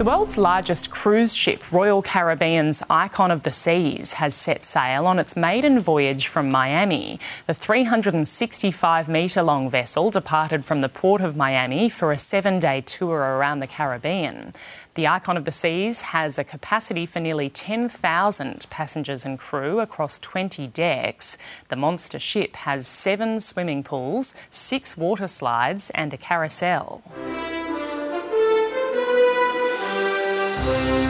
The world's largest cruise ship, Royal Caribbean's Icon of the Seas, has set sail on its maiden voyage from Miami. The 365 metre long vessel departed from the port of Miami for a seven day tour around the Caribbean. The Icon of the Seas has a capacity for nearly 10,000 passengers and crew across 20 decks. The monster ship has seven swimming pools, six water slides, and a carousel. Música